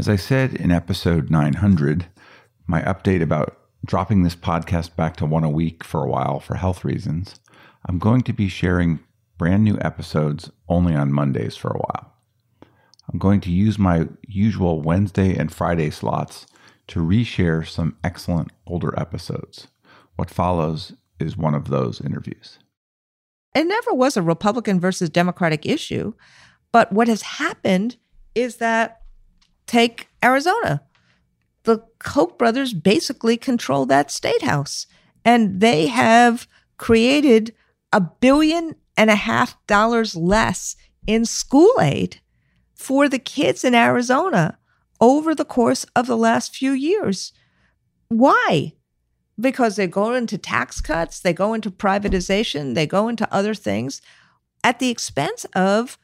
As I said in episode 900, my update about dropping this podcast back to one a week for a while for health reasons, I'm going to be sharing brand new episodes only on Mondays for a while. I'm going to use my usual Wednesday and Friday slots to reshare some excellent older episodes. What follows is one of those interviews. It never was a Republican versus Democratic issue. But what has happened is that Take Arizona. The Koch brothers basically control that state house, and they have created a billion and a half dollars less in school aid for the kids in Arizona over the course of the last few years. Why? Because they go into tax cuts, they go into privatization, they go into other things at the expense of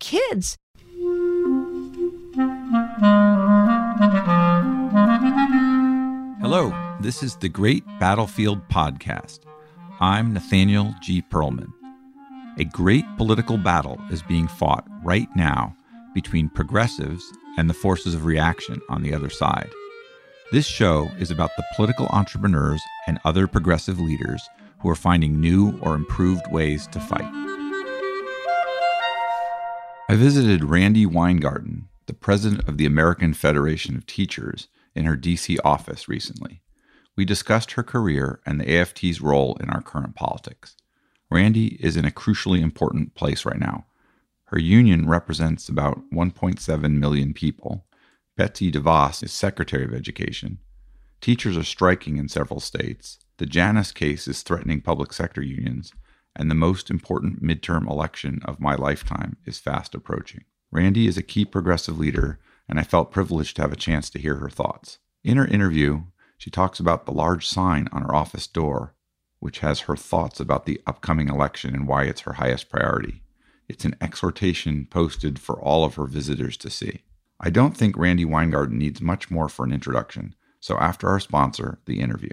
kids. Hello, this is the Great Battlefield Podcast. I'm Nathaniel G. Pearlman. A great political battle is being fought right now between progressives and the forces of reaction on the other side. This show is about the political entrepreneurs and other progressive leaders who are finding new or improved ways to fight. I visited Randi Weingarten, the president of the American Federation of Teachers, in her DC office recently. We discussed her career and the AFT's role in our current politics. Randi is in a crucially important place right now. Her union represents about 1.7 million people. Betsy DeVos is Secretary of Education. Teachers are striking in several states. The Janus case is threatening public sector unions, and the most important midterm election of my lifetime is fast approaching. Randi is a key progressive leader, and I felt privileged to have a chance to hear her thoughts. In her interview, she talks about the large sign on her office door, which has her thoughts about the upcoming election and why it's her highest priority. It's an exhortation posted for all of her visitors to see. I don't think Randi Weingarten needs much more for an introduction, so after our sponsor, the interview.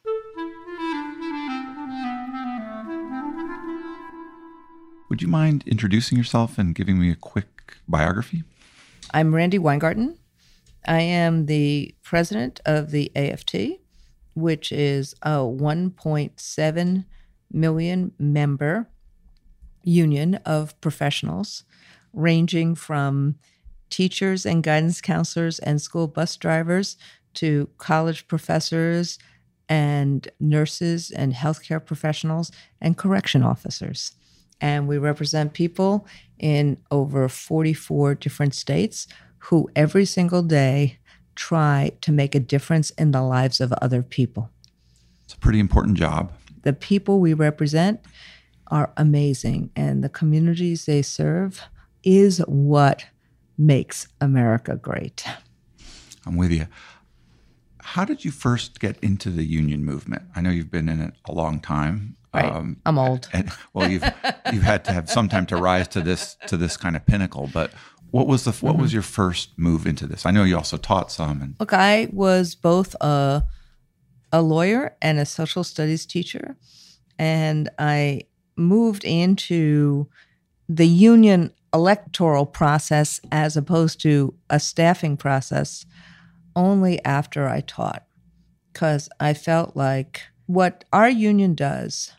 Would you mind introducing yourself and giving me a quick biography? I'm Randi Weingarten. I am the president of the AFT, which is a 1.7 million member union of professionals, ranging from teachers and guidance counselors and school bus drivers to college professors and nurses and healthcare professionals and correction officers and we represent people in over 44 different states who every single day try to make a difference in the lives of other people. It's a pretty important job. The people we represent are amazing, and the communities they serve is what makes America great. I'm with you. How did you first get into the union movement? I know you've been in it a long time. Right. Um, I'm old. And, well, you've you've had to have some time to rise to this to this kind of pinnacle. But what was the what mm-hmm. was your first move into this? I know you also taught some. And look, I was both a a lawyer and a social studies teacher, and I moved into the union electoral process as opposed to a staffing process only after I taught because I felt like what our union does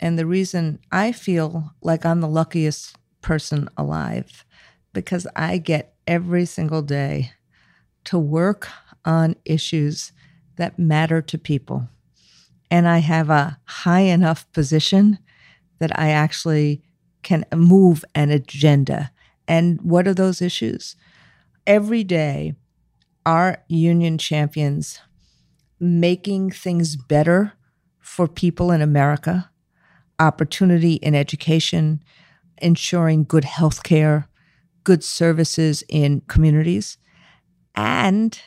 and the reason I feel like I'm the luckiest person alive because I get every single day to work on issues that matter to people. And I have a high enough position that I actually can move an agenda. And what are those issues? Every day, our union champions making things better for people in America opportunity in education, ensuring good health care, good services in communities, and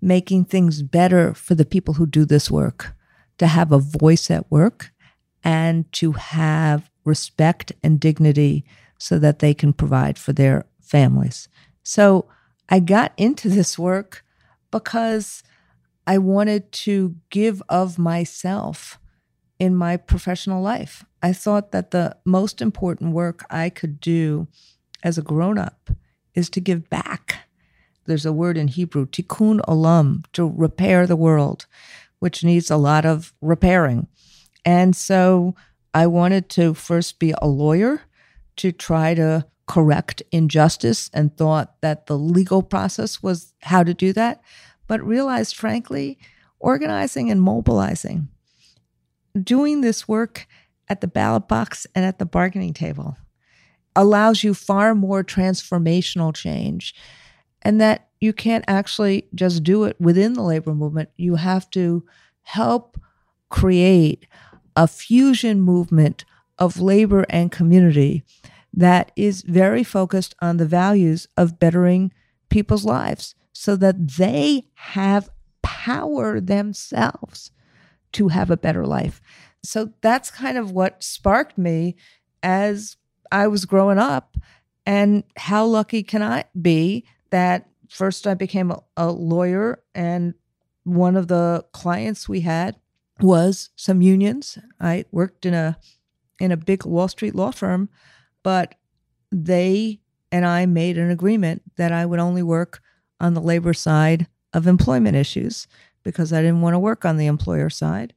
making things better for the people who do this work, to have a voice at work and to have respect and dignity so that they can provide for their families. So I got into this work because I wanted to give of myself in my professional life. I thought that the most important work I could do as a grown up is to give back. There's a word in Hebrew, tikkun olam, to repair the world, which needs a lot of repairing. And so I wanted to first be a lawyer to try to correct injustice and thought that the legal process was how to do that, but realized, frankly, organizing and mobilizing, doing this work at the ballot box and at the bargaining table allows you far more transformational change. And that you can't actually just do it within the labor movement. You have to help create a fusion movement of labor and community that is very focused on the values of bettering people's lives so that they have power themselves to have a better life. So that's kind of what sparked me as I was growing up. And how lucky can I be that first I became a, a lawyer and one of the clients we had was some unions. I worked in a in a big Wall Street law firm, but they and I made an agreement that I would only work on the labor side of employment issues because I didn't want to work on the employer side.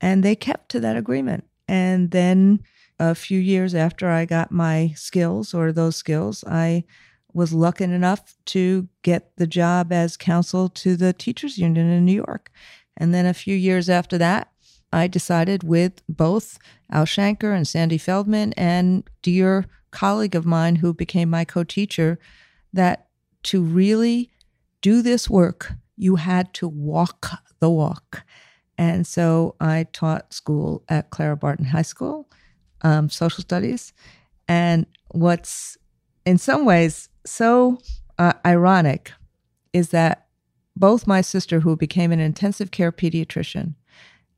And they kept to that agreement. And then a few years after I got my skills or those skills, I was lucky enough to get the job as counsel to the teachers union in New York. And then a few years after that, I decided with both Al Shanker and Sandy Feldman and dear colleague of mine who became my co-teacher that to really do this work, you had to walk the walk. And so I taught school at Clara Barton High School, um, social studies. And what's in some ways so uh, ironic is that both my sister, who became an intensive care pediatrician,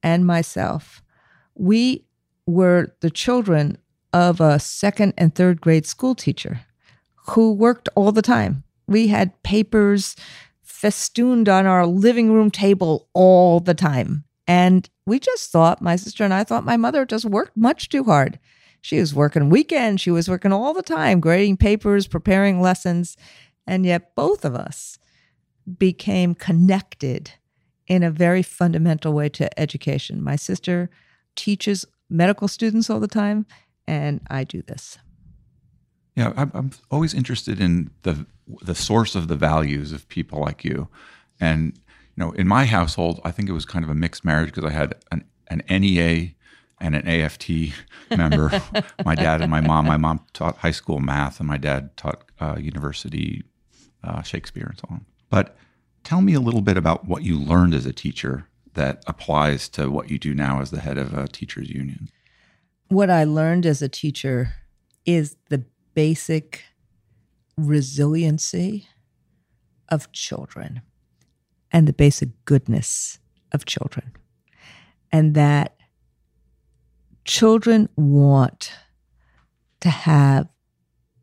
and myself, we were the children of a second and third grade school teacher who worked all the time. We had papers festooned on our living room table all the time. And we just thought, my sister and I thought my mother just worked much too hard. She was working weekends, she was working all the time, grading papers, preparing lessons. And yet both of us became connected in a very fundamental way to education. My sister teaches medical students all the time, and I do this. Yeah, I'm, always interested in the the source of the values of people like you, and you know, in my household, I think it was kind of a mixed marriage because I had an, an NEA and an AFT member. my dad and my mom. My mom taught high school math, and my dad taught uh, university uh, Shakespeare and so on. But tell me a little bit about what you learned as a teacher that applies to what you do now as the head of a teachers union. What I learned as a teacher is the basic resiliency of children and the basic goodness of children. And that children want to have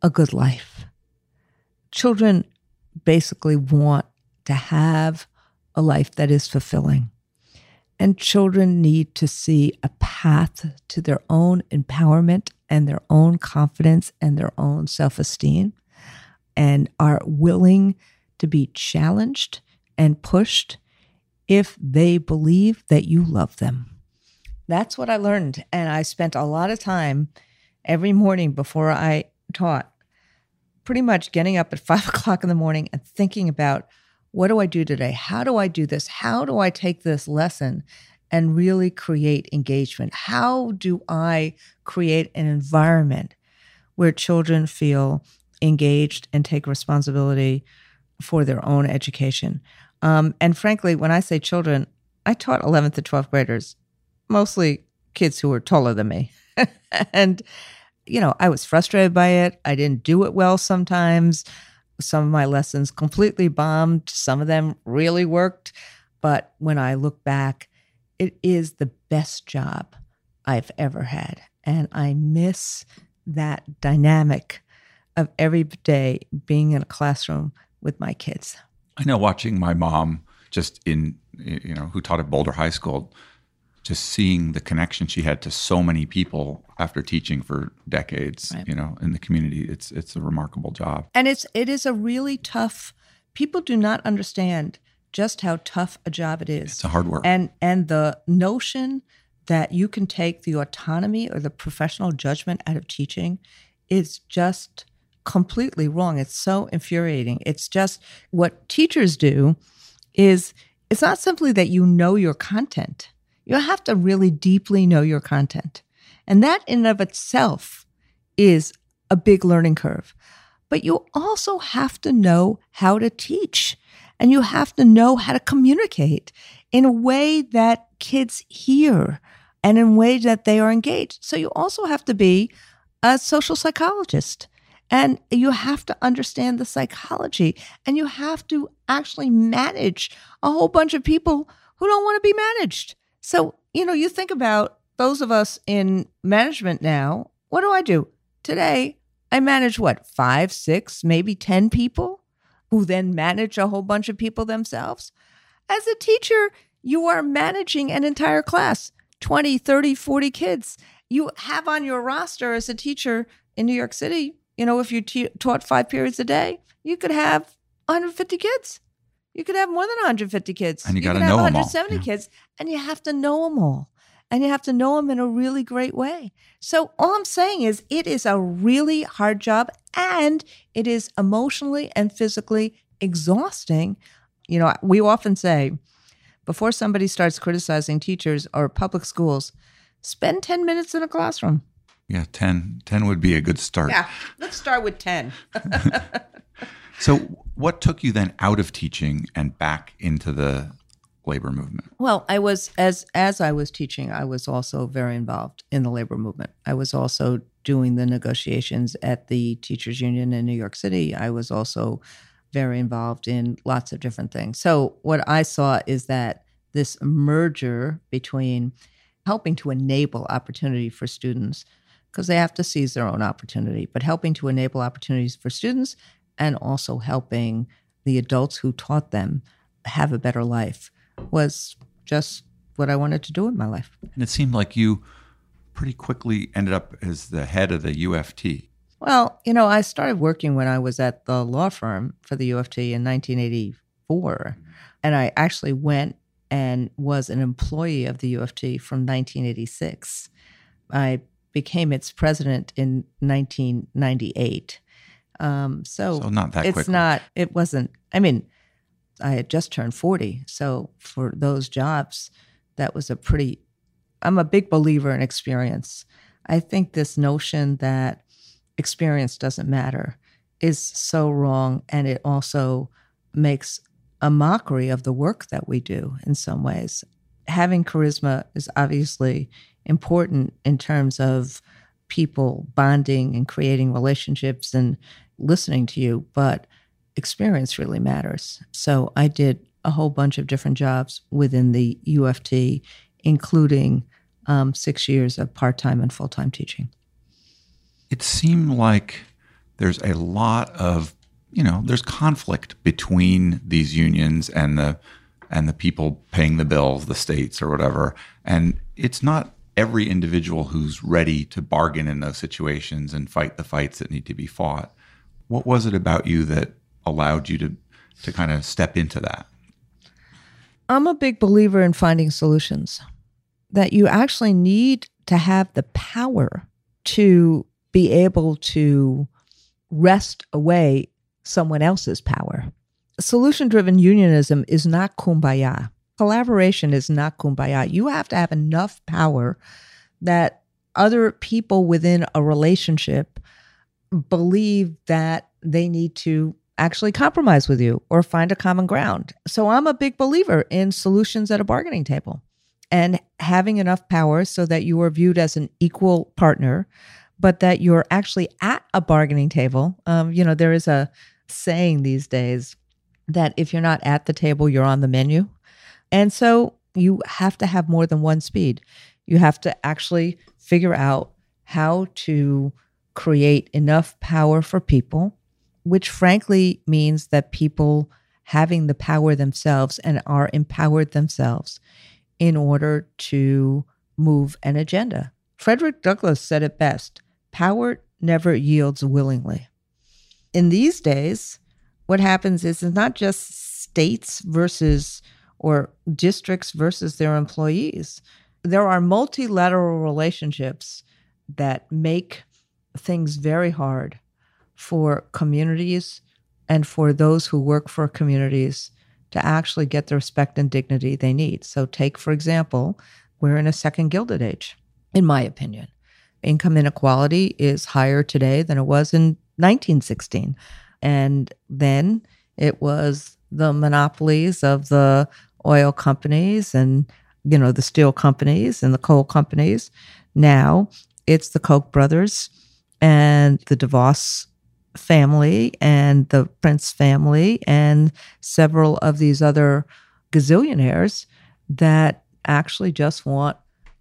a good life. Children basically want to have a life that is fulfilling. And children need to see a path to their own empowerment and their own confidence and their own self esteem and are willing to be challenged and pushed if they believe that you love them. That's what I learned. And I spent a lot of time every morning before I taught, pretty much getting up at five o'clock in the morning and thinking about what do I do today? How do I do this? How do I take this lesson and really create engagement? How do I create an environment where children feel engaged and take responsibility for their own education? Um, and frankly, when I say children, I taught 11th to 12th graders, mostly kids who were taller than me. and you know, I was frustrated by it. I didn't do it well sometimes. Some of my lessons completely bombed, some of them really worked. But when I look back, it is the best job I've ever had. And I miss that dynamic of every day being in a classroom with my kids. I know watching my mom just in, you know, who taught at Boulder High School, just seeing the connection she had to so many people after teaching for decades, right. you know, in the community. It's it's a remarkable job. And it's it is a really tough people do not understand just how tough a job it is. It's a hard work. And and the notion that you can take the autonomy or the professional judgment out of teaching is just completely wrong. It's so infuriating. It's just what teachers do is it's not simply that you know your content. You have to really deeply know your content. And that in and of itself is a big learning curve. But you also have to know how to teach and you have to know how to communicate in a way that kids hear and in a way that they are engaged. So you also have to be a social psychologist and you have to understand the psychology and you have to actually manage a whole bunch of people who don't want to be managed. So, you know, you think about those of us in management now, what do I do? Today, I manage what, five, six, maybe 10 people who then manage a whole bunch of people themselves. As a teacher, you are managing an entire class 20, 30, 40 kids. You have on your roster as a teacher in New York City you know, if you te- taught five periods a day, you could have 150 kids. You could have more than 150 kids. And you, you got to know them 170 all. kids, and you have to know them all. And you have to know them in a really great way. So, all I'm saying is, it is a really hard job and it is emotionally and physically exhausting. You know, we often say before somebody starts criticizing teachers or public schools, spend 10 minutes in a classroom yeah, 10. 10 would be a good start. Yeah, let's start with 10. so, what took you then out of teaching and back into the labor movement? Well, I was as as I was teaching, I was also very involved in the labor movement. I was also doing the negotiations at the teachers union in New York City. I was also very involved in lots of different things. So, what I saw is that this merger between helping to enable opportunity for students because they have to seize their own opportunity, but helping to enable opportunities for students and also helping the adults who taught them have a better life was just what I wanted to do in my life. And it seemed like you pretty quickly ended up as the head of the UFT. Well, you know, I started working when I was at the law firm for the UFT in 1984. Mm-hmm. And I actually went and was an employee of the UFT from 1986. I became its president in 1998. Um, so, so not that it's quickly. not. It wasn't. I mean, I had just turned 40, so for those jobs, that was a pretty. I'm a big believer in experience. I think this notion that experience doesn't matter is so wrong, and it also makes a mockery of the work that we do in some ways. Having charisma is obviously important in terms of people bonding and creating relationships and listening to you, but experience really matters. So I did a whole bunch of different jobs within the UFT, including um, six years of part time and full time teaching. It seemed like there's a lot of, you know, there's conflict between these unions and the and the people paying the bills, the states or whatever. And it's not every individual who's ready to bargain in those situations and fight the fights that need to be fought. What was it about you that allowed you to to kind of step into that? I'm a big believer in finding solutions. That you actually need to have the power to be able to wrest away someone else's power. Solution driven unionism is not kumbaya collaboration is not kumbaya. You have to have enough power that other people within a relationship believe that they need to actually compromise with you or find a common ground. So I'm a big believer in solutions at a bargaining table and having enough power so that you are viewed as an equal partner, but that you're actually at a bargaining table. Um, you know, there is a saying these days that if you're not at the table, you're on the menu. And so you have to have more than one speed. You have to actually figure out how to create enough power for people, which frankly means that people having the power themselves and are empowered themselves in order to move an agenda. Frederick Douglass said it best power never yields willingly. In these days, what happens is it's not just states versus or districts versus their employees. There are multilateral relationships that make things very hard for communities and for those who work for communities to actually get the respect and dignity they need. So, take, for example, we're in a second Gilded Age, in my opinion. Income inequality is higher today than it was in 1916. And then it was the monopolies of the oil companies and, you know, the steel companies and the coal companies. Now it's the Koch brothers and the DeVos family and the Prince family and several of these other gazillionaires that actually just want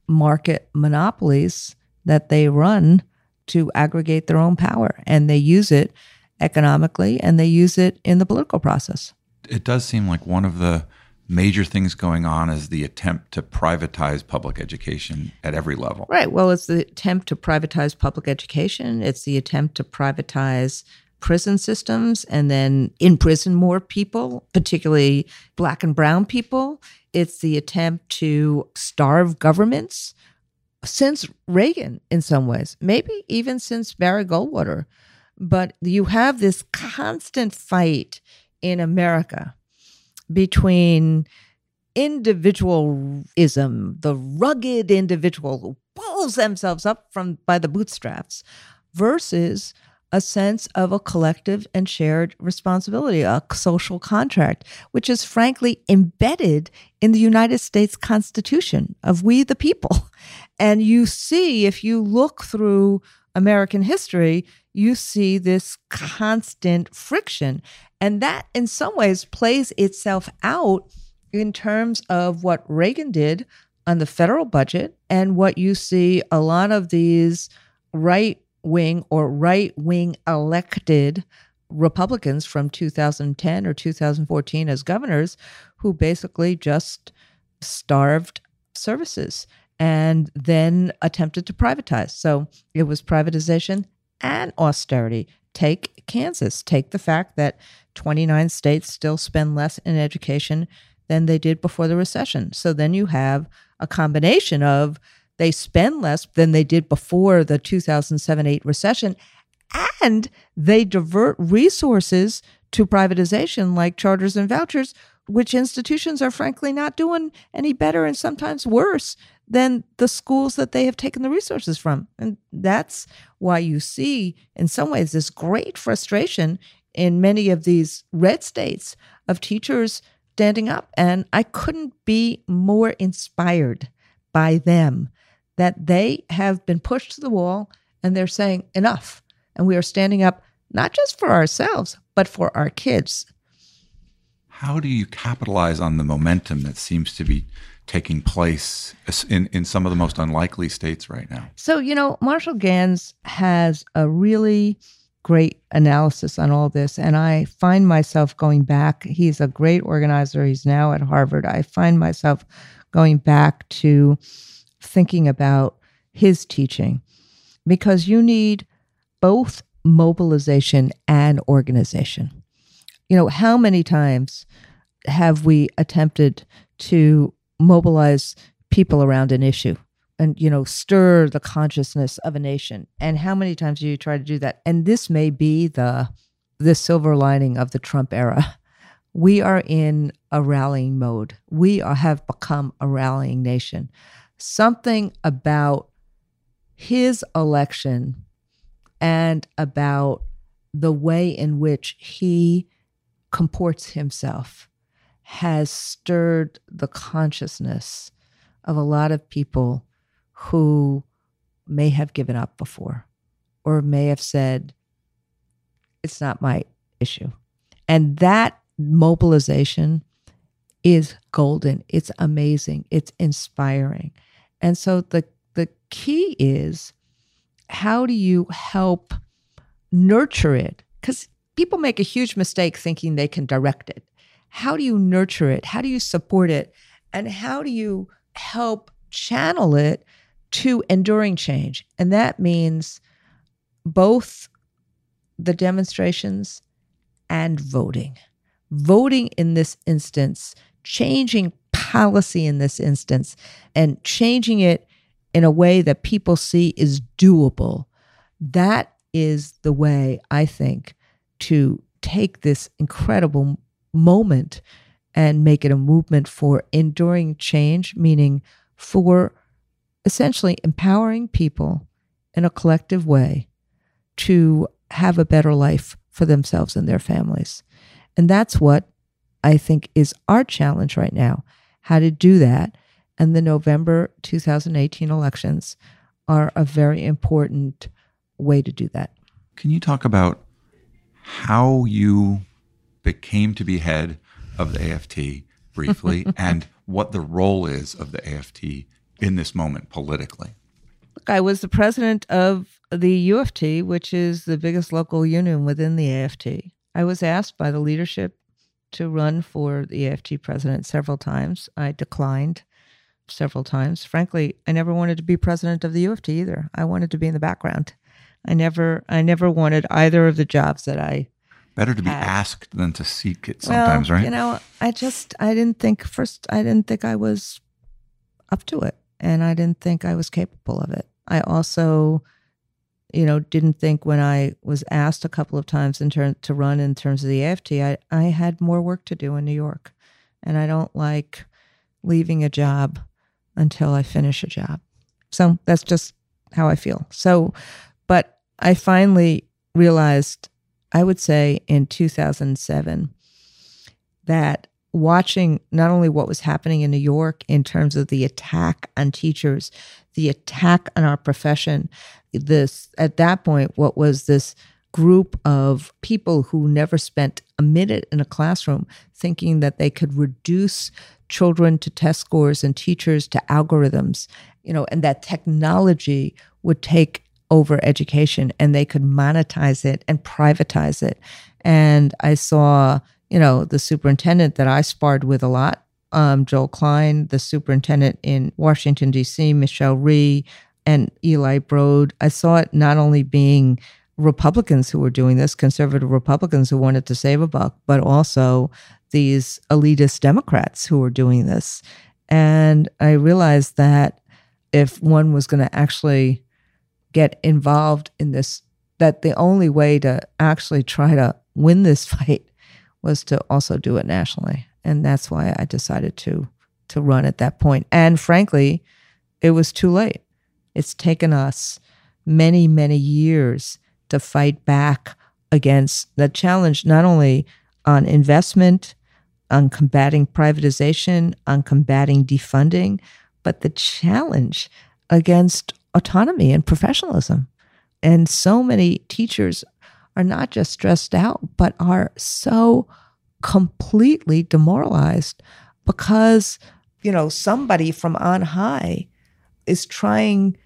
market monopolies that they run to aggregate their own power and they use it economically and they use it in the political process. It does seem like one of the major things going on is the attempt to privatize public education at every level. Right. Well, it's the attempt to privatize public education, it's the attempt to privatize prison systems and then imprison more people, particularly black and brown people. It's the attempt to starve governments since Reagan, in some ways, maybe even since Barry Goldwater. But you have this constant fight in America between individualism, the rugged individual who pulls themselves up from by the bootstraps, versus a sense of a collective and shared responsibility, a social contract, which is frankly embedded in the United States Constitution of we the people. And you see, if you look through American history, you see this constant friction. And that, in some ways, plays itself out in terms of what Reagan did on the federal budget and what you see a lot of these right wing or right wing elected Republicans from 2010 or 2014 as governors who basically just starved services and then attempted to privatize. So it was privatization and austerity. Take Kansas, take the fact that 29 states still spend less in education than they did before the recession. So then you have a combination of they spend less than they did before the 2007 8 recession, and they divert resources to privatization like charters and vouchers, which institutions are frankly not doing any better and sometimes worse than the schools that they have taken the resources from. And that's why you see, in some ways, this great frustration in many of these red states of teachers standing up. And I couldn't be more inspired by them that they have been pushed to the wall and they're saying enough. And we are standing up not just for ourselves, but for our kids. How do you capitalize on the momentum that seems to be taking place in, in some of the most unlikely states right now? So, you know, Marshall Ganz has a really great analysis on all this. And I find myself going back. He's a great organizer. He's now at Harvard. I find myself going back to thinking about his teaching because you need both mobilization and organization. You know, how many times have we attempted to mobilize people around an issue and you know stir the consciousness of a nation. And how many times do you try to do that? And this may be the the silver lining of the trump era. We are in a rallying mode. We are, have become a rallying nation. Something about his election and about the way in which he comports himself has stirred the consciousness of a lot of people who may have given up before. or may have said, it's not my issue. And that mobilization is golden. It's amazing. It's inspiring. And so the the key is how do you help nurture it? Because people make a huge mistake thinking they can direct it. How do you nurture it? How do you support it? And how do you help channel it to enduring change? And that means both the demonstrations and voting. Voting in this instance, changing policy in this instance, and changing it in a way that people see is doable. That is the way I think to take this incredible moment and make it a movement for enduring change, meaning for essentially empowering people in a collective way to have a better life for themselves and their families. And that's what I think is our challenge right now how to do that. And the November 2018 elections are a very important way to do that. Can you talk about how you became to be head of the AFT briefly and what the role is of the AFT in this moment politically? Look, I was the president of the UFT, which is the biggest local union within the AFT. I was asked by the leadership to run for the AFT president several times. I declined several times. Frankly, I never wanted to be president of the UFT either. I wanted to be in the background. I never I never wanted either of the jobs that I Better to be had. asked than to seek it sometimes, well, right? You know, I just I didn't think first I didn't think I was up to it and I didn't think I was capable of it. I also you know didn't think when I was asked a couple of times in turn to run in terms of the AFT I I had more work to do in New York and I don't like leaving a job until I finish a job. So that's just how I feel. So but I finally realized I would say in 2007 that watching not only what was happening in New York in terms of the attack on teachers, the attack on our profession, this at that point, what was this group of people who never spent a minute in a classroom thinking that they could reduce children to test scores and teachers to algorithms, you know, and that technology would take over education and they could monetize it and privatize it. And I saw, you know, the superintendent that I sparred with a lot, um, Joel Klein, the superintendent in Washington, D.C., Michelle Rhee, and Eli Broad. I saw it not only being Republicans who were doing this, conservative Republicans who wanted to save a buck, but also these elitist Democrats who were doing this. And I realized that if one was going to actually get involved in this, that the only way to actually try to win this fight was to also do it nationally. And that's why I decided to to run at that point. And frankly, it was too late. It's taken us many, many years to fight back against the challenge, not only on investment, on combating privatization, on combating defunding, but the challenge against autonomy and professionalism. And so many teachers are not just stressed out, but are so completely demoralized because, you know, somebody from on high is trying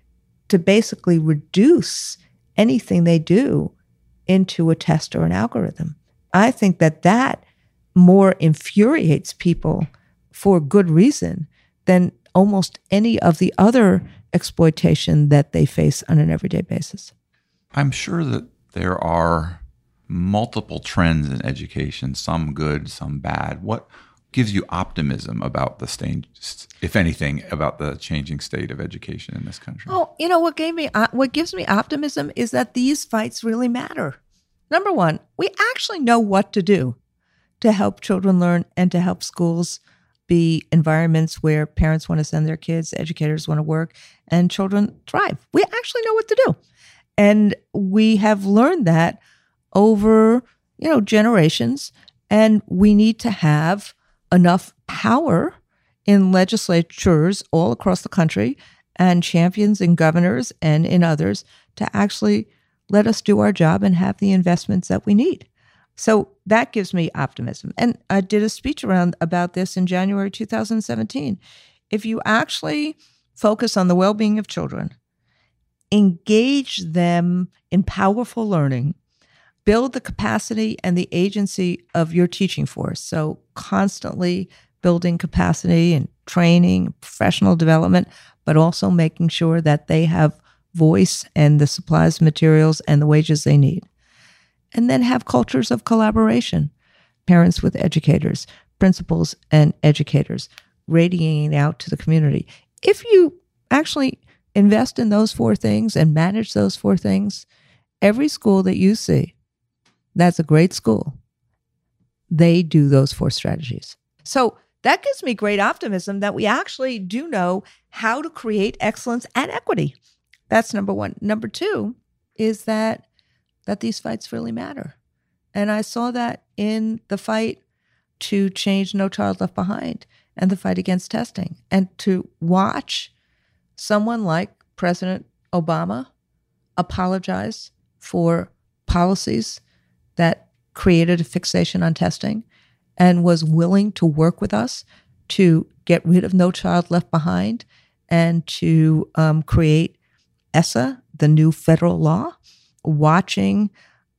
to basically reduce anything they do into a test or an algorithm. I think that that more infuriates people for good reason than almost any of the other exploitation that they face on an everyday basis. I'm sure that there are multiple trends in education, some good, some bad. What gives you optimism about the state, if anything, about the changing state of education in this country? Oh, you know what gave me uh, what gives me optimism is that these fights really matter. Number one, we actually know what to do to help children learn and to help schools be environments where parents want to send their kids, educators want to work, and children thrive. We actually know what to do. And we have learned that over, you know, generations. And we need to have enough power in legislatures all across the country and champions and governors and in others to actually let us do our job and have the investments that we need. So that gives me optimism. And I did a speech around about this in January 2017. If you actually focus on the well-being of children, engage them in powerful learning, build the capacity and the agency of your teaching force. So constantly building capacity and training, professional development, but also making sure that they have voice and the supplies, materials, and the wages they need. And then have cultures of collaboration, parents with educators, principals and educators, radiating out to the community. If you actually invest in those four things and manage those four things, every school that you see that's a great school, they do those four strategies. So that gives me great optimism that we actually do know how to create excellence and equity. That's number one. Number two is that that these fights really matter. And I saw that in the fight to change No Child Left Behind and the fight against testing. And to watch someone like President Obama apologize for policies that created a fixation on testing and was willing to work with us to get rid of No Child Left Behind and to um, create ESSA, the new federal law, watching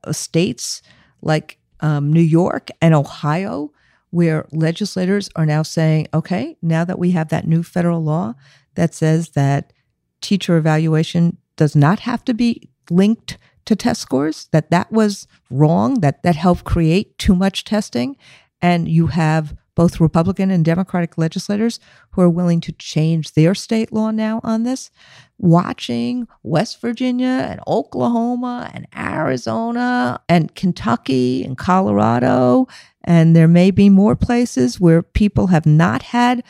uh, states like um, New York and Ohio, where legislators are now saying, okay, now that we have that new federal law that says that teacher evaluation does not have to be linked to test scores, that that was wrong, that that helped create too much testing. And you have both Republican and Democratic legislators who are willing to change their state law now on this. Watching West Virginia and Oklahoma and Arizona and Kentucky and Colorado, and there may be more places where people have not had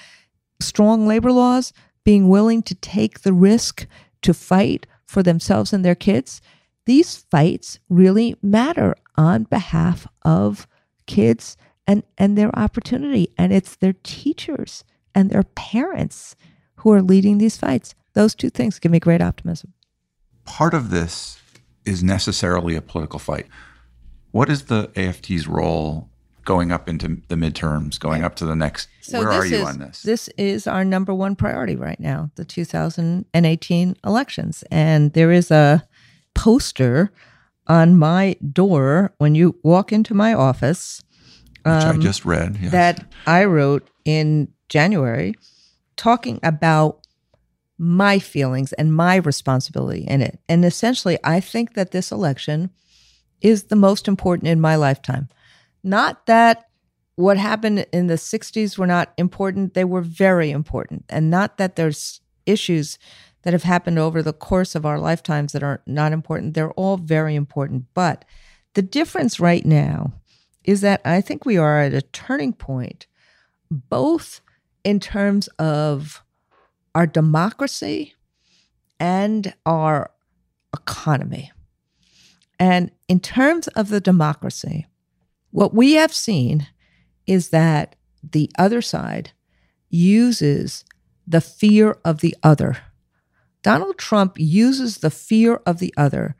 strong labor laws being willing to take the risk to fight for themselves and their kids these fights really matter on behalf of kids and, and their opportunity. And it's their teachers and their parents who are leading these fights. Those two things give me great optimism. Part of this is necessarily a political fight. What is the AFT's role going up into the midterms, going up to the next? So where are you is, on this? This is our number one priority right now, the 2018 elections. And there is a poster on my door when you walk into my office. Which I um, just read. Yes. That I wrote in January talking about my feelings and my responsibility in it. And essentially, I think that this election is the most important in my lifetime. Not that what happened in the 60s were not important, they were very important. And not that there's issues that have happened over the course of our lifetimes that are not important. They're all very important. But the difference right now is that I think we are at a turning point, both in terms of our democracy and our economy. And in terms of the democracy, what we have seen is that the other side uses the fear of the other Donald Trump uses the fear of the other.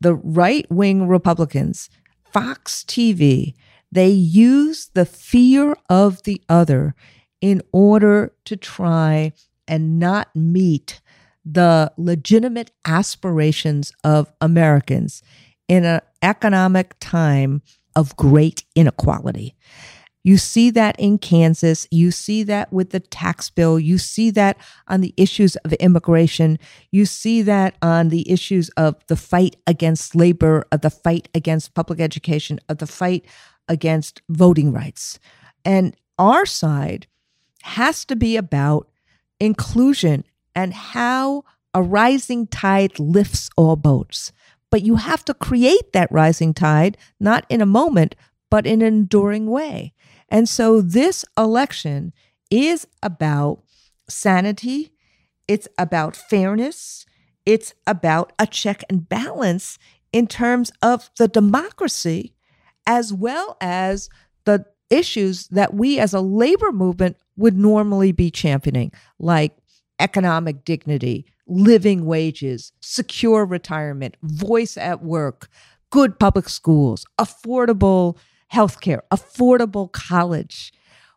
The right wing Republicans, Fox TV, they use the fear of the other in order to try and not meet the legitimate aspirations of Americans in an economic time of great inequality. You see that in Kansas. You see that with the tax bill. You see that on the issues of immigration. You see that on the issues of the fight against labor, of the fight against public education, of the fight against voting rights. And our side has to be about inclusion and how a rising tide lifts all boats. But you have to create that rising tide, not in a moment, but in an enduring way. And so this election is about sanity, it's about fairness, it's about a check and balance in terms of the democracy as well as the issues that we as a labor movement would normally be championing, like economic dignity, living wages, secure retirement, voice at work, good public schools, affordable healthcare, affordable college.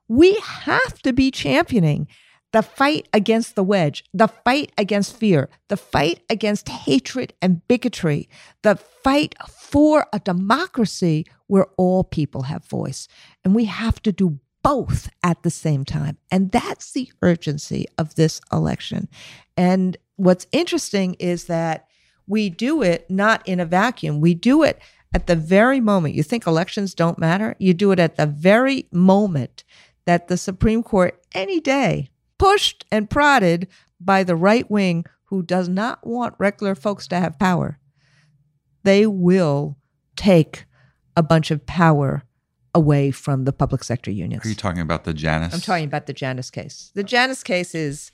We have to be championing the fight against the wedge, the fight against fear, the fight against hatred and bigotry, the fight for a democracy where all people have voice. And we have to do both at the same time. And that's the urgency of this election. And what's interesting is that we do it not in a vacuum. We do it at the very moment. You think elections don't matter? You do it at the very moment that the Supreme Court, any day, pushed and prodded by the right wing who does not want regular folks to have power, they will take a bunch of power away from the public sector unions. Are you talking about the Janus? I'm talking about the Janus case. The Janus case is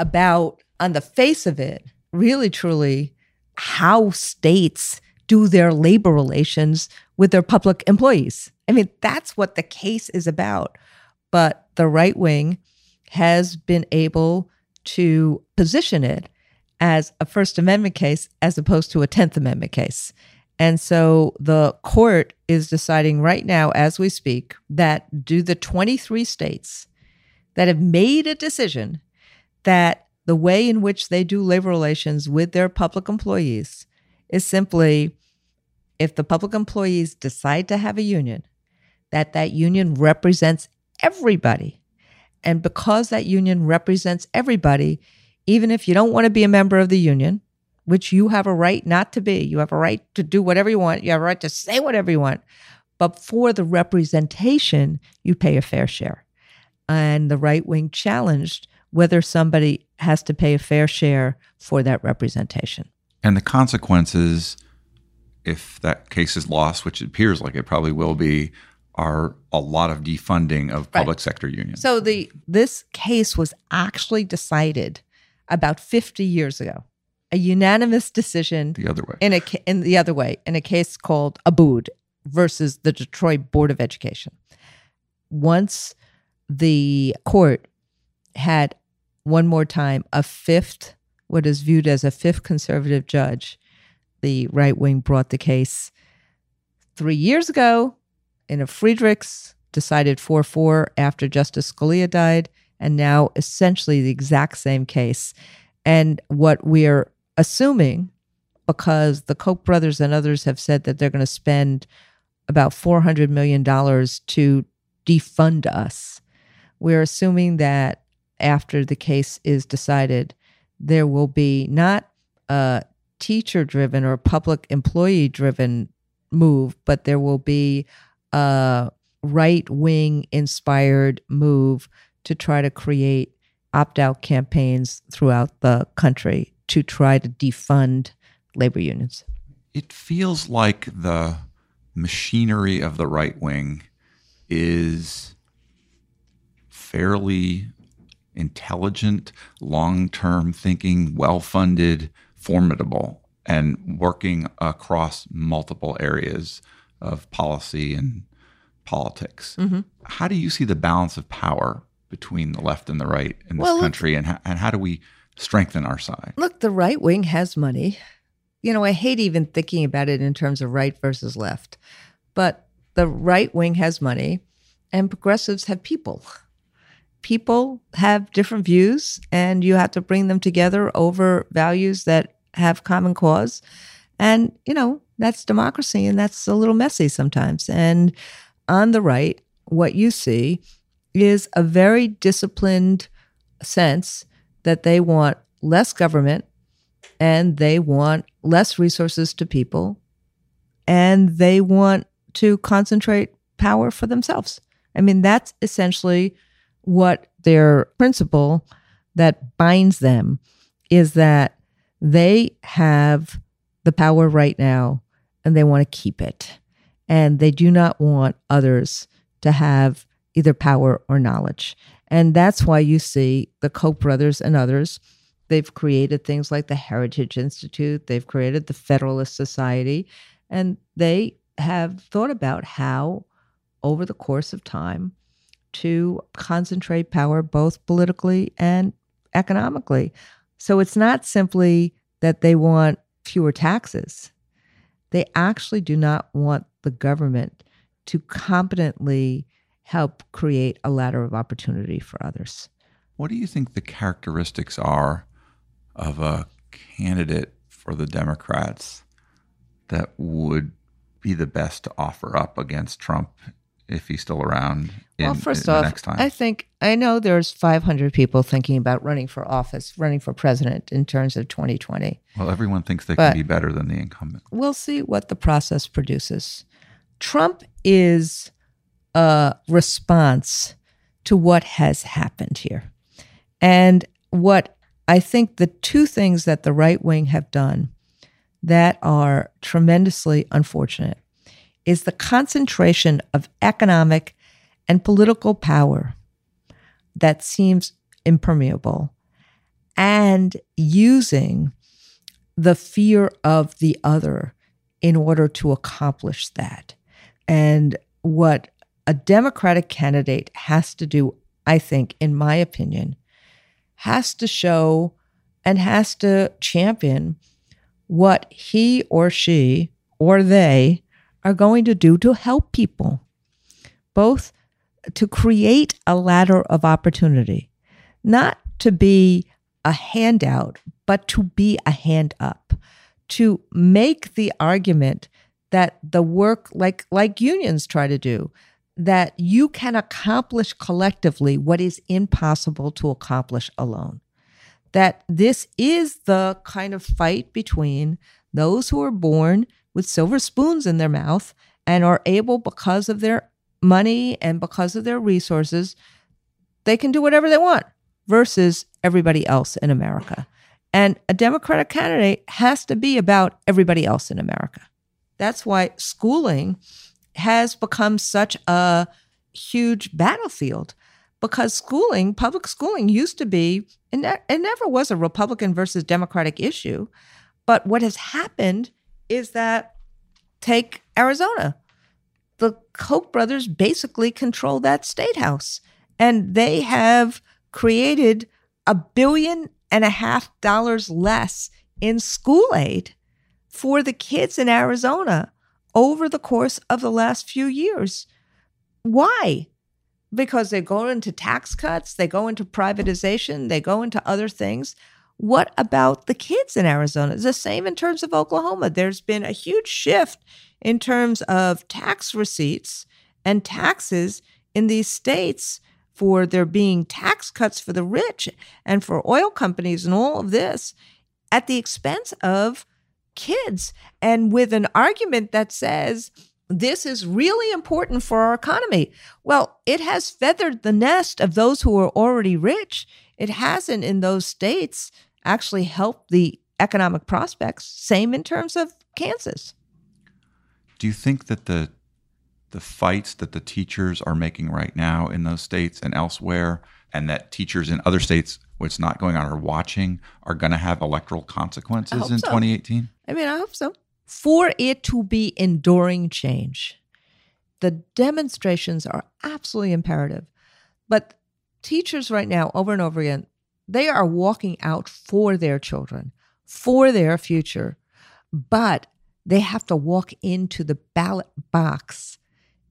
about, on the face of it, really truly how states do their labor relations with their public employees. I mean, that's what the case is about. But the right wing has been able to position it as a First Amendment case as opposed to a 10th Amendment case. And so the court is deciding right now, as we speak, that do the 23 states that have made a decision that the way in which they do labor relations with their public employees is simply if the public employees decide to have a union, that that union represents everybody and because that union represents everybody, even if you don't want to be a member of the union, which you have a right not to be, you have a right to do whatever you want, you have a right to say whatever you want. But for the representation, you pay a fair share. And the right wing challenged whether somebody has to pay a fair share for that representation. And the consequences, if that case is lost, which it appears like it probably will be, are a lot of defunding of public right. sector unions. So the this case was actually decided about 50 years ago. A unanimous decision the other way. In a in the other way in a case called Abood versus the Detroit Board of Education. Once the court had one more time a fifth what is viewed as a fifth conservative judge, the right wing brought the case 3 years ago in a Friedrichs decided 4 4 after Justice Scalia died, and now essentially the exact same case. And what we're assuming, because the Koch brothers and others have said that they're going to spend about $400 million to defund us, we're assuming that after the case is decided, there will be not a teacher driven or public employee driven move, but there will be a right wing inspired move to try to create opt out campaigns throughout the country to try to defund labor unions. It feels like the machinery of the right wing is fairly intelligent, long term thinking, well funded, formidable, and working across multiple areas of policy and politics. Mm-hmm. How do you see the balance of power between the left and the right in this well, country, and how, and how do we strengthen our side? Look, the right wing has money. You know, I hate even thinking about it in terms of right versus left, but the right wing has money, and progressives have people. People have different views, and you have to bring them together over values that have common cause. And, you know, that's democracy and that's a little messy sometimes. And on the right, what you see is a very disciplined sense that they want less government and they want less resources to people and they want to concentrate power for themselves. I mean, that's essentially what their principle that binds them is that they have the power right now and they want to keep it. And they do not want others to have either power or knowledge. And that's why you see the Koch brothers and others. They've created things like the Heritage Institute, they've created the Federalist Society, and they have thought about how, over the course of time, to concentrate power both politically and economically. So it's not simply that they want fewer taxes, they actually do not want the government to competently help create a ladder of opportunity for others. What do you think the characteristics are of a candidate for the Democrats that would be the best to offer up against Trump if he's still around in, well, first in off? I think I know there's 500 people thinking about running for office, running for president in terms of 2020. well, everyone thinks they but- can be better than the incumbent. We'll see what the process produces. Trump is a response to what has happened here. And what I think the two things that the right wing have done that are tremendously unfortunate is the concentration of economic and political power that seems impermeable and using the fear of the other in order to accomplish that. And what a Democratic candidate has to do, I think, in my opinion, has to show and has to champion what he or she or they are going to do to help people, both to create a ladder of opportunity, not to be a handout, but to be a hand up, to make the argument that the work, like, like unions try to do, that you can accomplish collectively what is impossible to accomplish alone. That this is the kind of fight between those who are born with silver spoons in their mouth and are able, because of their money and because of their resources, they can do whatever they want versus everybody else in America. And a Democratic candidate has to be about everybody else in America. That's why schooling has become such a huge battlefield because schooling, public schooling, used to be, and it never was a Republican versus Democratic issue. But what has happened is that take Arizona. The Koch brothers basically control that state house, and they have created a billion and a half dollars less in school aid for the kids in Arizona over the course of the last few years. Why? Because they go into tax cuts, they go into privatization, they go into other things. What about the kids in Arizona? It's the same in terms of Oklahoma. There's been a huge shift in terms of tax receipts and taxes in these states for there being tax cuts for the rich and for oil companies and all of this at the expense of kids and with an argument that says this is really important for our economy. Well, it has feathered the nest of those who are already rich. It hasn't in those states actually help the economic prospects. Same in terms of Kansas. Do you think that the the fights that the teachers are making right now in those states and elsewhere, and that teachers in other states, what's not going on, are watching, are going to have electoral consequences in so. 2018? I mean, I hope so. For it to be enduring change, the demonstrations are absolutely imperative. But teachers right now, over and over again, they are walking out for their children, for their future, but they have to walk into the ballot box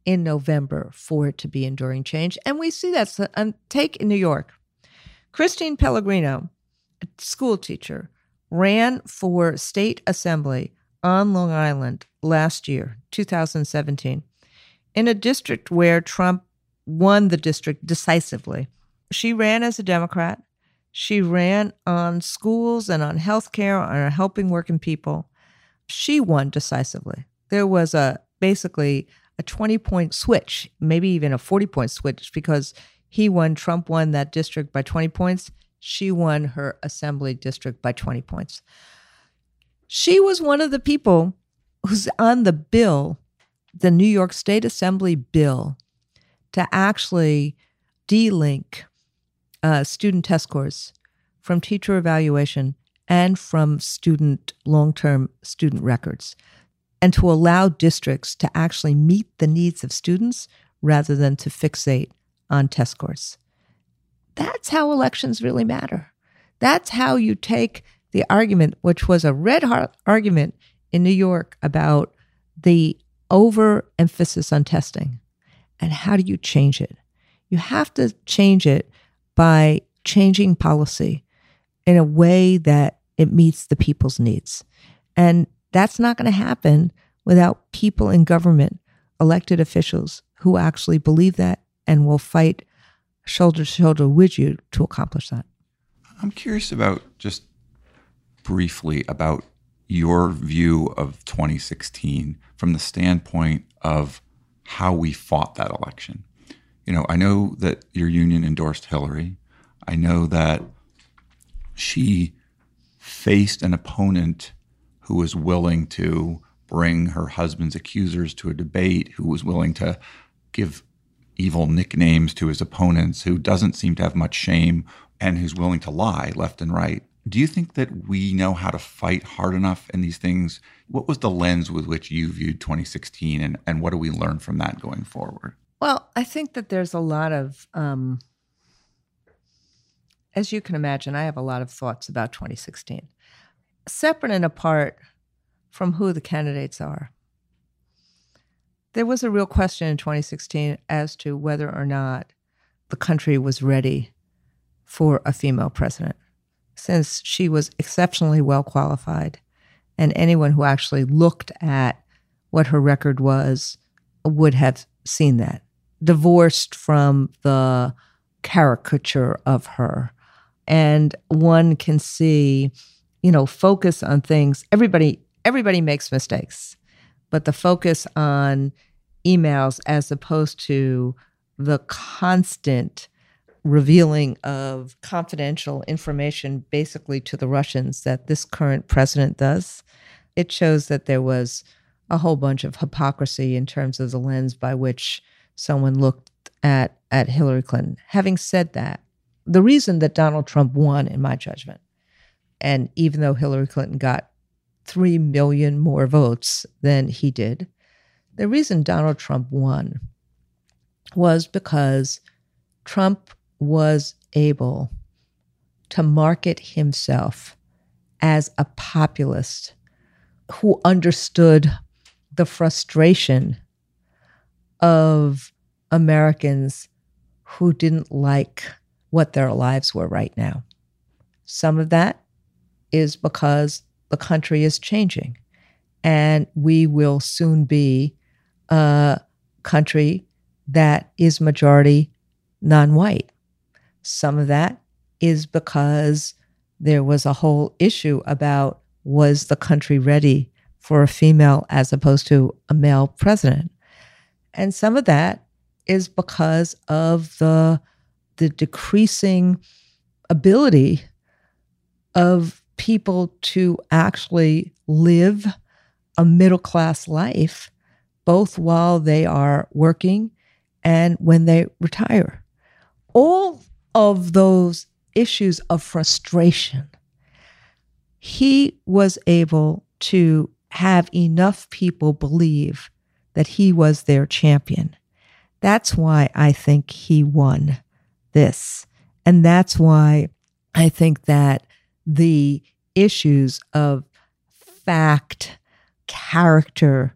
in November for it to be enduring change. And we see that. So, um, take in New York, Christine Pellegrino, a school teacher, ran for state assembly on Long Island last year, 2017, in a district where Trump won the district decisively. She ran as a Democrat. She ran on schools and on healthcare, on helping working people. She won decisively. There was a basically a 20 point switch, maybe even a 40 point switch, because he won, Trump won that district by 20 points. She won her assembly district by 20 points. She was one of the people who's on the bill, the New York State Assembly bill, to actually de-link uh, student test scores from teacher evaluation and from student long-term student records, and to allow districts to actually meet the needs of students rather than to fixate on test scores. That's how elections really matter. That's how you take the argument, which was a red hot argument in New York about the overemphasis on testing. And how do you change it? You have to change it by changing policy in a way that it meets the people's needs. And that's not going to happen without people in government, elected officials who actually believe that and will fight shoulder to shoulder with you to accomplish that. I'm curious about just briefly about your view of 2016 from the standpoint of how we fought that election. You know, I know that your union endorsed Hillary. I know that she faced an opponent who was willing to bring her husband's accusers to a debate, who was willing to give evil nicknames to his opponents, who doesn't seem to have much shame, and who's willing to lie left and right. Do you think that we know how to fight hard enough in these things? What was the lens with which you viewed 2016, and, and what do we learn from that going forward? Well, I think that there's a lot of, um, as you can imagine, I have a lot of thoughts about 2016. Separate and apart from who the candidates are, there was a real question in 2016 as to whether or not the country was ready for a female president, since she was exceptionally well qualified. And anyone who actually looked at what her record was would have seen that, divorced from the caricature of her. And one can see, you know, focus on things. Everybody, everybody makes mistakes but the focus on emails as opposed to the constant revealing of confidential information basically to the Russians that this current president does, it shows that there was a whole bunch of hypocrisy in terms of the lens by which someone looked at at Hillary Clinton. Having said that, the reason that Donald Trump won in my judgment, and even though Hillary Clinton got 3 million more votes than he did. The reason Donald Trump won was because Trump was able to market himself as a populist who understood the frustration of Americans who didn't like what their lives were right now. Some of that is because the country is changing. And we will soon be a country that is majority non white. Some of that is because there was a whole issue about was the country ready for a female as opposed to a male president? And some of that is because of the the decreasing ability of people to actually live a middle class life, both while they are working and when they retire. All of those issues of frustration, he was able to have enough people believe that he was their champion. That's why I think he won this. And that's why I think that the issues of fact, character,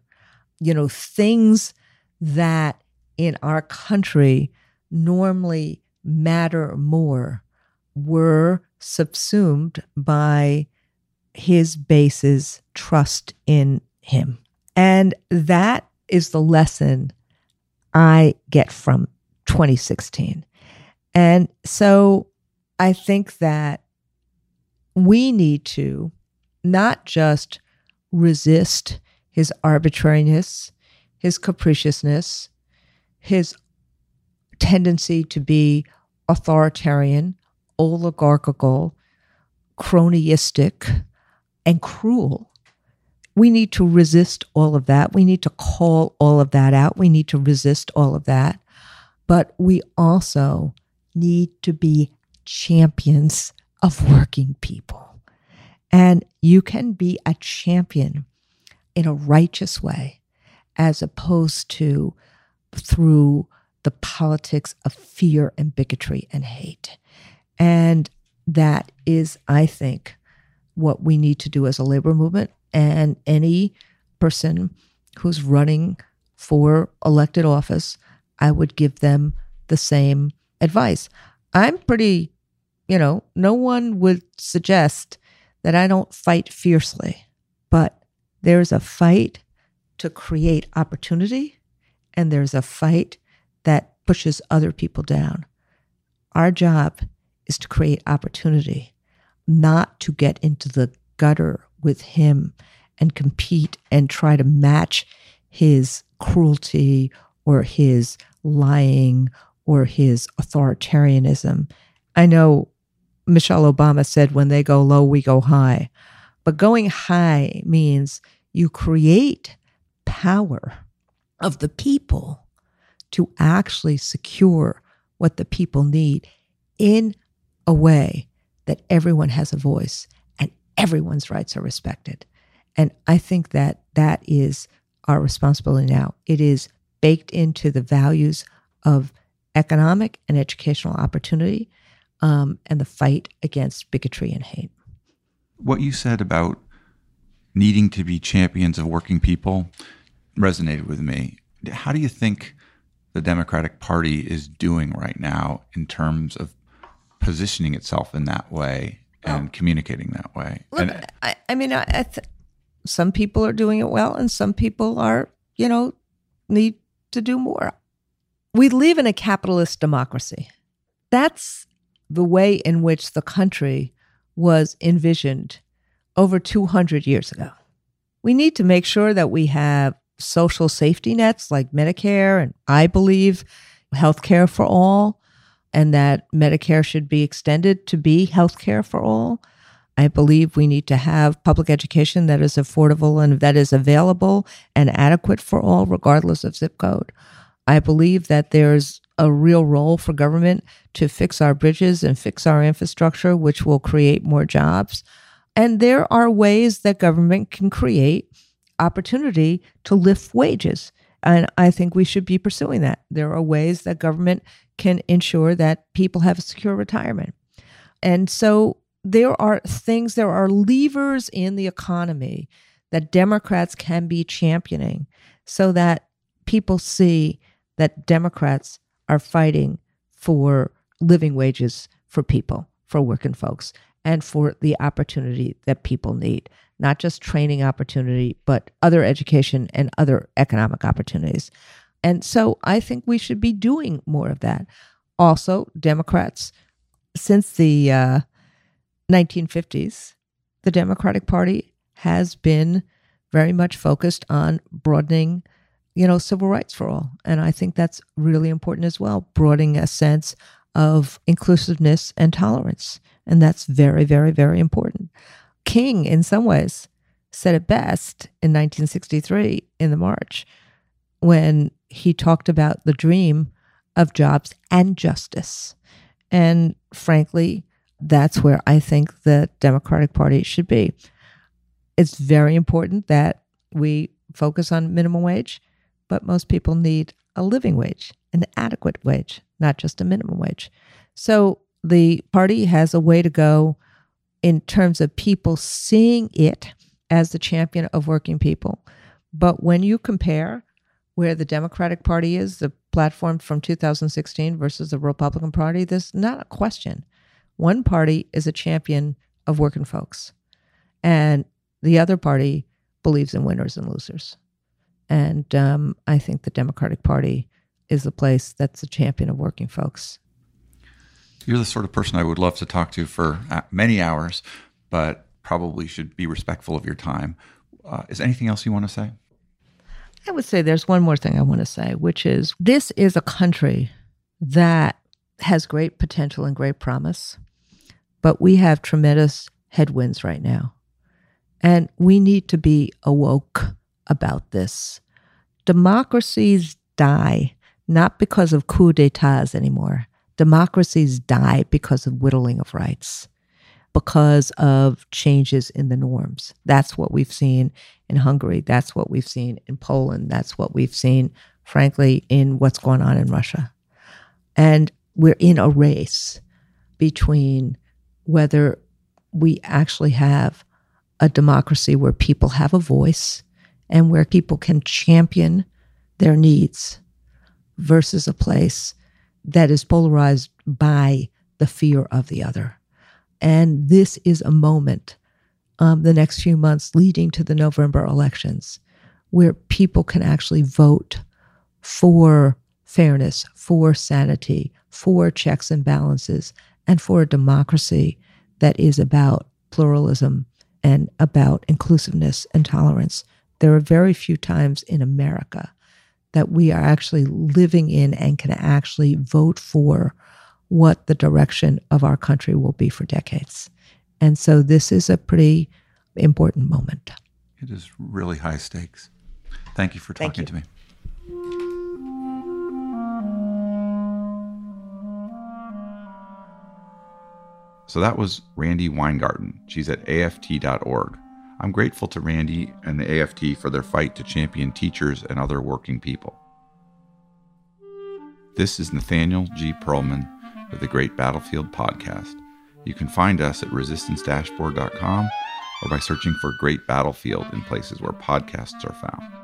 you know, things that in our country normally matter more were subsumed by his base's trust in him. And that is the lesson I get from 2016. And so I think that we need to not just resist his arbitrariness, his capriciousness, his tendency to be authoritarian, oligarchical, cronyistic, and cruel. We need to resist all of that. We need to call all of that out. We need to resist all of that. But we also need to be champions of working people. And you can be a champion in a righteous way as opposed to through the politics of fear and bigotry and hate. And that is, I think, what we need to do as a labor movement. And any person who's running for elected office, I would give them the same advice. I'm pretty, you know, no one would suggest that I don't fight fiercely, but there's a fight to create opportunity and there's a fight that pushes other people down. Our job is to create opportunity, not to get into the gutter with him and compete and try to match his cruelty or his lying or his authoritarianism. I know Michelle Obama said, when they go low, we go high. But going high means you create power of the people to actually secure what the people need in a way that everyone has a voice everyone's rights are respected. And I think that that is our responsibility now. It is baked into the values of economic and educational opportunity um, and the fight against bigotry and hate. What you said about needing to be champions of working people resonated with me. How do you think the Democratic Party is doing right now in terms of positioning itself in that way and oh. communicating that way? Look, and, I, I mean, I, I th- some people are doing it well, and some people are, you know, need to do more. We live in a capitalist democracy. That's the way in which the country was envisioned over 200 years ago. We need to make sure that we have social safety nets like Medicare and I believe health care for all, and that Medicare should be extended to be health care for all. I believe we need to have public education that is affordable and that is available and adequate for all, regardless of zip code. I believe that there's a real role for government to fix our bridges and fix our infrastructure, which will create more jobs. And there are ways that government can create opportunity to lift wages. And I think we should be pursuing that. There are ways that government can ensure that people have a secure retirement. And so there are things, there are levers in the economy that Democrats can be championing so that people see that Democrats are fighting for living wages for people, for working folks, and for the opportunity that people need, not just training opportunity, but other education and other economic opportunities. And so I think we should be doing more of that. Also, Democrats, since the uh, 1950s, the Democratic Party has been very much focused on broadening, you know, civil rights for all. And I think that's really important as well, broadening a sense of inclusiveness and tolerance. And that's very, very, very important. King, in some ways, said it best in 1963 in the March when he talked about the dream of jobs and justice. And frankly, that's where I think the Democratic Party should be. It's very important that we focus on minimum wage, but most people need a living wage, an adequate wage, not just a minimum wage. So the party has a way to go in terms of people seeing it as the champion of working people. But when you compare where the Democratic Party is, the platform from 2016 versus the Republican Party, there's not a question. One party is a champion of working folks, and the other party believes in winners and losers. And um, I think the Democratic Party is the place that's a champion of working folks. You're the sort of person I would love to talk to for uh, many hours, but probably should be respectful of your time. Uh, is anything else you want to say? I would say there's one more thing I want to say, which is this is a country that has great potential and great promise, but we have tremendous headwinds right now. And we need to be awoke about this. Democracies die not because of coups d'etats anymore democracies die because of whittling of rights, because of changes in the norms. That's what we've seen in Hungary. That's what we've seen in Poland. That's what we've seen, frankly, in what's going on in Russia. And we're in a race between whether we actually have a democracy where people have a voice and where people can champion their needs versus a place that is polarized by the fear of the other. And this is a moment, um, the next few months leading to the November elections, where people can actually vote for fairness, for sanity, for checks and balances, and for a democracy that is about pluralism and about inclusiveness and tolerance. There are very few times in America that we are actually living in and can actually vote for what the direction of our country will be for decades. And so this is a pretty important moment. It is really high stakes. Thank you for talking to me. So that was Randi Weingarten. She's at AFT.org. I'm grateful to Randi and the AFT for their fight to champion teachers and other working people. This is Nathaniel G. Pearlman of the Great Battlefield Podcast. You can find us at resistancedashboard.com or by searching for Great Battlefield in places where podcasts are found.